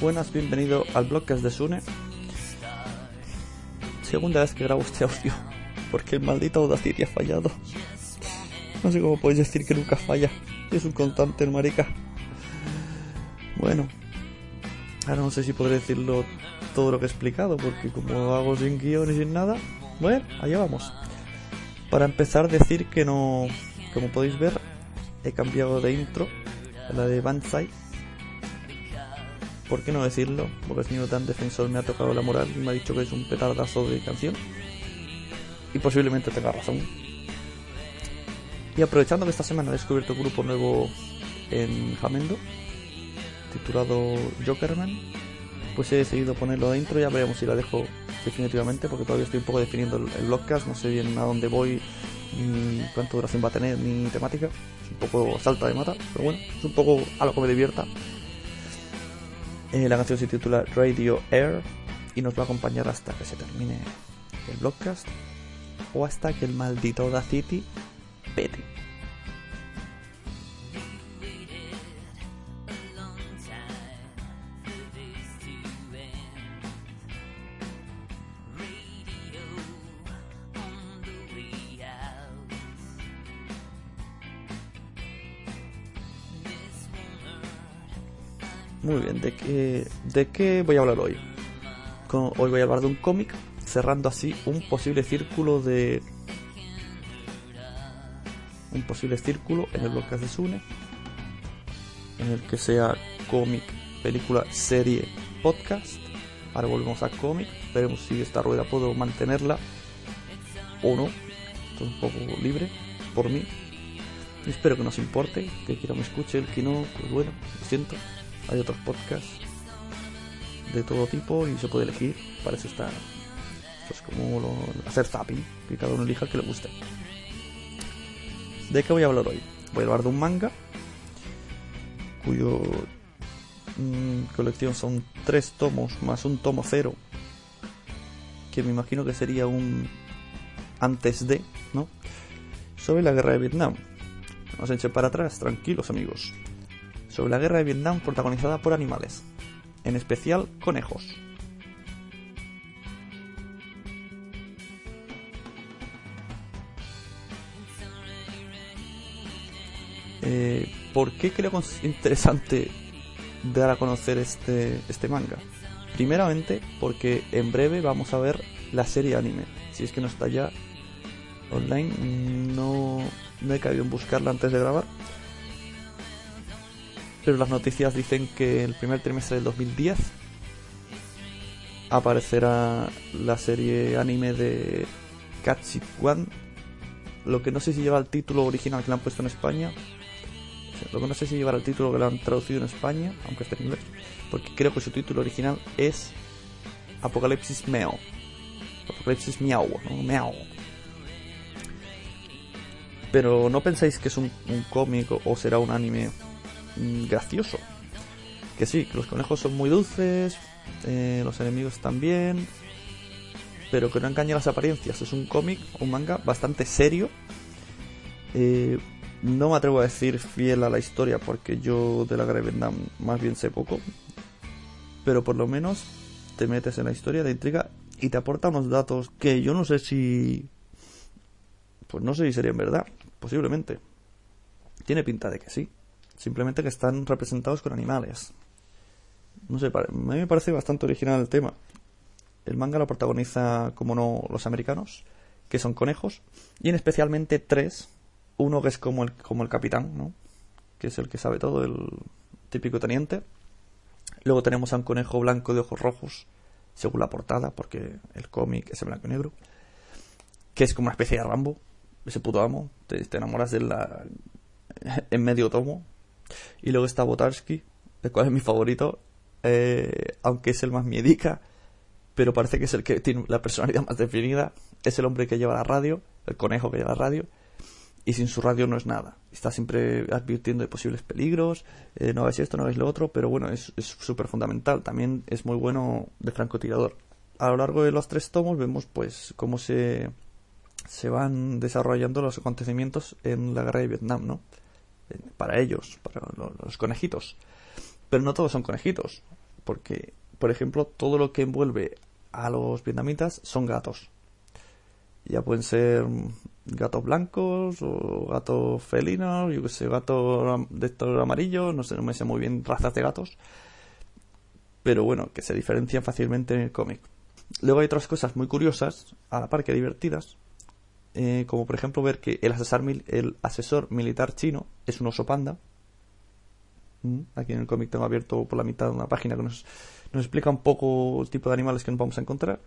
buenas, bienvenido al Blogcast de Sune. Segunda vez que grabo este audio, porque el maldito Audacity ha fallado. No sé cómo podéis decir que nunca falla. Es un constante el marica. Bueno, ahora no sé si podré decirlo todo lo que he explicado, porque como hago sin guion y sin nada, bueno, allá vamos. Para empezar, decir que no, como podéis ver, he cambiado de intro a la de Banzai ¿Por qué no decirlo? Porque el señor tan defensor me ha tocado la moral y me ha dicho que es un petardazo de canción. Y posiblemente tenga razón. Y aprovechando que esta semana he descubierto un grupo nuevo en Jamendo, titulado Jokerman, pues he decidido ponerlo de intro. Ya veremos si la dejo definitivamente, porque todavía estoy un poco definiendo el, el no sé bien a dónde voy, ni cuánta duración va a tener, ni temática. Es un poco salta de mata, pero bueno, es un poco a lo que me divierta. Eh, la canción se titula Radio Air y nos va a acompañar hasta que se termine el blogcast o hasta que el maldito Audacity pete. Muy bien, ¿de qué, ¿de qué voy a hablar hoy? hoy voy a hablar de un cómic, cerrando así un posible círculo de... Un posible círculo en el bloque de Sune, en el que sea cómic, película, serie, podcast. Ahora volvemos a cómic, veremos si esta rueda puedo mantenerla o no. Estoy un poco libre por mí. Espero que nos importe, que quiera me escuche, el que no, pues bueno, lo siento hay otros podcasts de todo tipo y se puede elegir. Parece estar pues como lo, hacer zapping, que cada uno elija el que le guste. ¿De qué voy a hablar hoy? Voy a hablar de un manga cuyo mm, colección son tres tomos más un tomo cero que me imagino que sería un antes de, ¿no? Sobre la guerra de Vietnam. Vamos a echar para atrás, tranquilos amigos sobre la guerra de Vietnam protagonizada por animales, en especial conejos. Eh, ¿Por qué creo interesante dar a conocer este, este manga? Primeramente porque en breve vamos a ver la serie anime. Si es que no está ya online, no, no he caído en buscarla antes de grabar pero las noticias dicen que el primer trimestre del 2010 aparecerá la serie anime de Catchy One. Lo que no sé si lleva el título original que le han puesto en España. Lo que no sé si lleva el título que le han traducido en España, aunque esté en inglés. Porque creo que su título original es Apocalipsis Meo. Apocalipsis Miau, ¿no? Meow. Pero no pensáis que es un, un cómic o será un anime gracioso. Que sí, que los conejos son muy dulces, eh, los enemigos también, pero que no engaña las apariencias. Es un cómic, un manga bastante serio. Eh, no me atrevo a decir fiel a la historia porque yo de la guerra más bien sé poco. Pero por lo menos te metes en la historia de intriga y te aporta unos datos que yo no sé si... Pues no sé si serían verdad, posiblemente. Tiene pinta de que sí. Simplemente que están representados con animales. No sé, a mí me parece bastante original el tema. El manga lo protagoniza, como no, los americanos, que son conejos, y en especialmente tres. Uno que es como el, como el capitán, ¿no? Que es el que sabe todo, el típico teniente. Luego tenemos a un conejo blanco de ojos rojos, según la portada, porque el cómic es en blanco y negro. Que es como una especie de Rambo, ese puto amo. Te, te enamoras de la. en medio tomo, y luego está Botarsky, el cual es mi favorito, eh, aunque es el más miedica, pero parece que es el que tiene la personalidad más definida. Es el hombre que lleva la radio, el conejo que lleva la radio, y sin su radio no es nada. Está siempre advirtiendo de posibles peligros, eh, no hagáis esto, no hagáis lo otro, pero bueno, es súper fundamental. También es muy bueno de francotirador. A lo largo de los tres tomos vemos pues cómo se, se van desarrollando los acontecimientos en la guerra de Vietnam, ¿no? Para ellos, para los conejitos. Pero no todos son conejitos. porque, por ejemplo, todo lo que envuelve a los vietnamitas son gatos. Ya pueden ser gatos blancos o gatos felinos, yo que sé, gatos de estos amarillos, no sé, no me sé muy bien razas de gatos. Pero bueno, que se diferencian fácilmente en el cómic. Luego hay otras cosas muy curiosas, a la par que divertidas, eh, como por ejemplo ver que el asesor, el asesor militar chino es un oso panda. Mm, aquí en el cómic tengo abierto por la mitad una página que nos, nos explica un poco el tipo de animales que nos vamos a encontrar.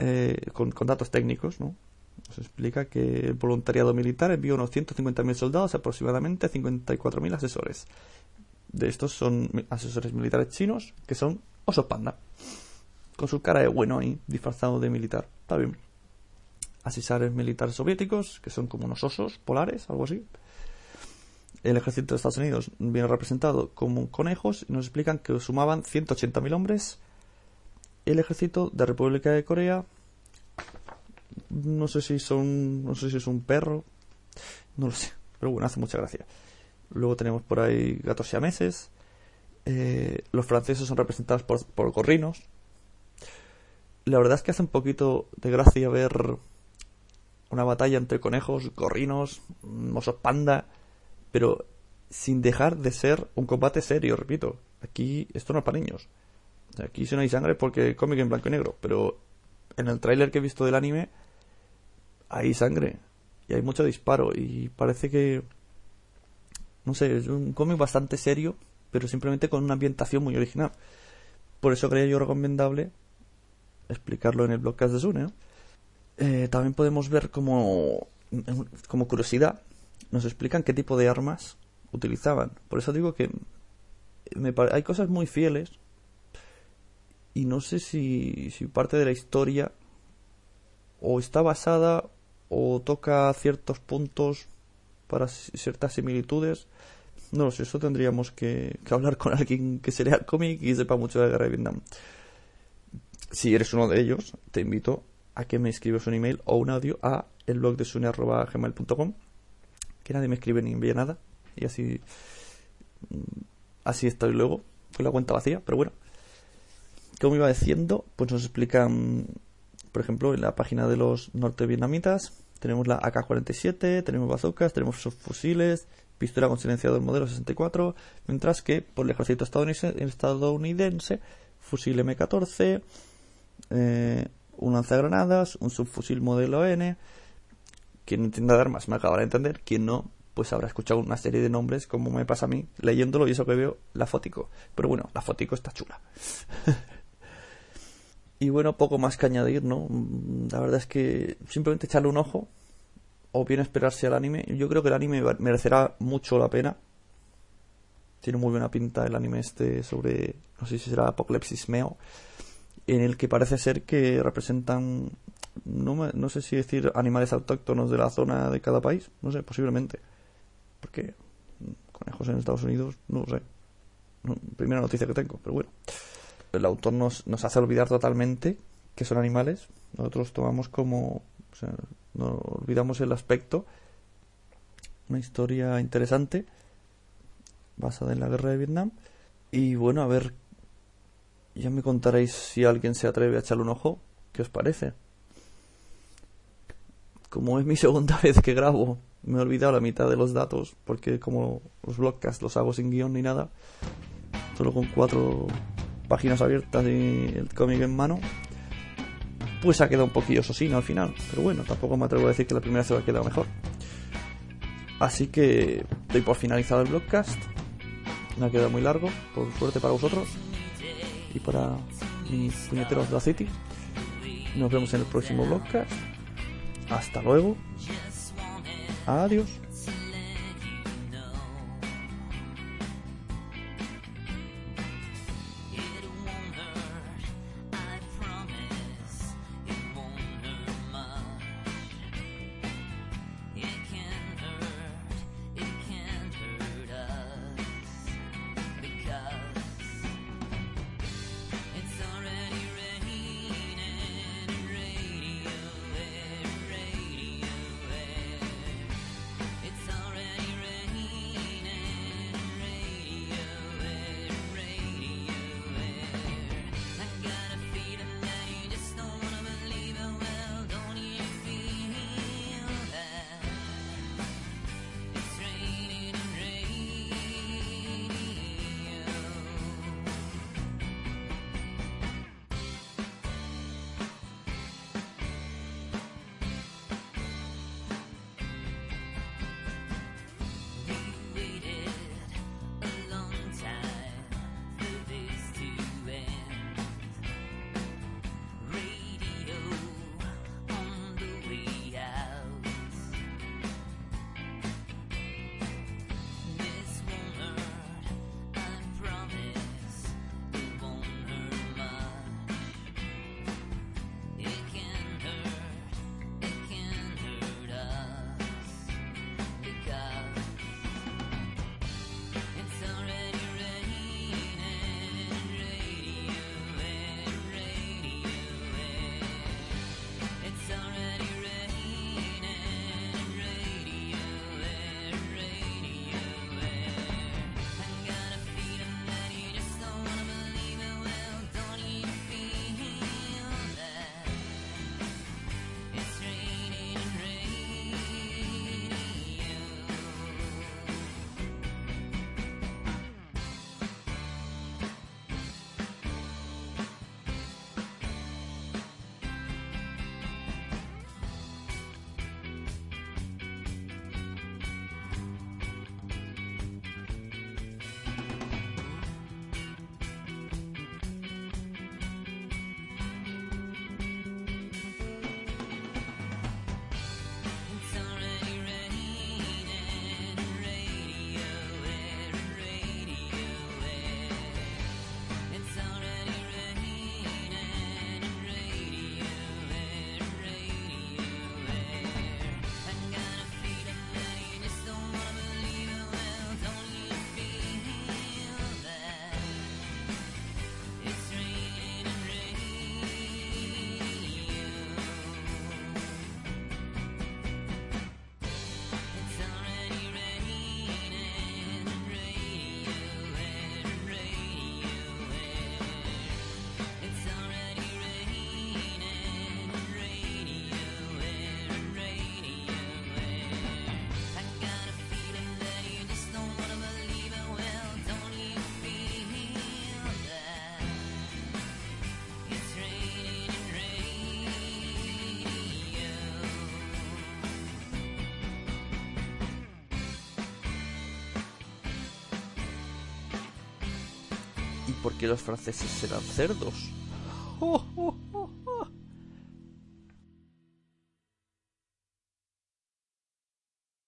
Eh, con, datos técnicos, ¿no? Nos explica que el voluntariado militar envió unos 150.000 soldados, aproximadamente 54.000 asesores. De estos son asesores militares chinos, que son osos panda. Con su cara de bueno ahí, disfrazado de militar. Está bien. Asesores militares soviéticos, que son como unos osos polares, algo así. El ejército de Estados Unidos viene representado como conejos y nos explican que sumaban 180.000 hombres. El ejército de República de Corea no sé si son no sé si es un perro no lo sé pero bueno hace mucha gracia. Luego tenemos por ahí gatos siameses. Eh, los franceses son representados por, por gorrinos. La verdad es que hace un poquito de gracia ver una batalla entre conejos gorrinos osos panda pero sin dejar de ser un combate serio repito aquí esto no es para niños Aquí sí no hay sangre porque cómic en blanco y negro, pero en el tráiler que he visto del anime hay sangre y hay mucho disparo y parece que no sé, es un cómic bastante serio, pero simplemente con una ambientación muy original. Por eso creía yo recomendable explicarlo en el blogcast de Sune. Eh, también podemos ver como, como curiosidad, nos explican qué tipo de armas utilizaban. Por eso digo que me hay cosas muy fieles y no sé si, si parte de la historia o está basada o toca ciertos puntos para ciertas similitudes. No lo sé, eso tendríamos que, hablar con alguien que se lea el cómic y sepa mucho de la guerra de Vietnam. Si eres uno de ellos, te invito a que me escribas un email o un audio a el blog de sune.gmail.com que nadie me escribe ni envía nada y así así estoy luego con la cuenta vacía, pero bueno. Como iba diciendo, pues nos explican, por ejemplo, en la página de los norte-vietnamitas, tenemos la AK-47, tenemos bazookas, tenemos fusiles, pistola con silenciador modelo 64, mientras que por el ejército estadounidense, fusil M14, eh, un lanzagranadas, un subfusil modelo N. Quien entienda de armas me acabará de entender, quien no, pues habrá escuchado una serie de nombres como me pasa a mí leyéndolo y eso que veo la fotico. Pero bueno, la fotico está chula. Y bueno, poco más que añadir, ¿no? La verdad es que simplemente echarle un ojo o bien esperarse al anime. Yo creo que el anime merecerá mucho la pena. Tiene muy buena pinta el anime este sobre, no sé si será Apocalipsis Meo, en el que parece ser que representan, no, no sé si decir animales autóctonos de la zona de cada país, no sé, posiblemente. Porque conejos en Estados Unidos, no sé. Primera noticia que tengo, pero bueno el autor nos, nos hace olvidar totalmente que son animales. Nosotros tomamos como. O sea, no olvidamos el aspecto. Una historia interesante basada en la guerra de Vietnam. Y bueno, a ver. Ya me contaréis si alguien se atreve a echarle un ojo. ¿Qué os parece? Como es mi segunda vez que grabo, me he olvidado la mitad de los datos. Porque como los blogcasts los hago sin guion ni nada. Solo con cuatro páginas abiertas y el cómic en mano, pues ha quedado un poquillo sosino al final. Pero bueno, tampoco me atrevo a decir que la primera se va a quedado mejor. Así que doy por finalizado el blogcast. No ha quedado muy largo, por suerte para vosotros y para mis puñeteros de la City. Nos vemos en el próximo blogcast. Hasta luego. Adiós. Qué los franceses serán cerdos?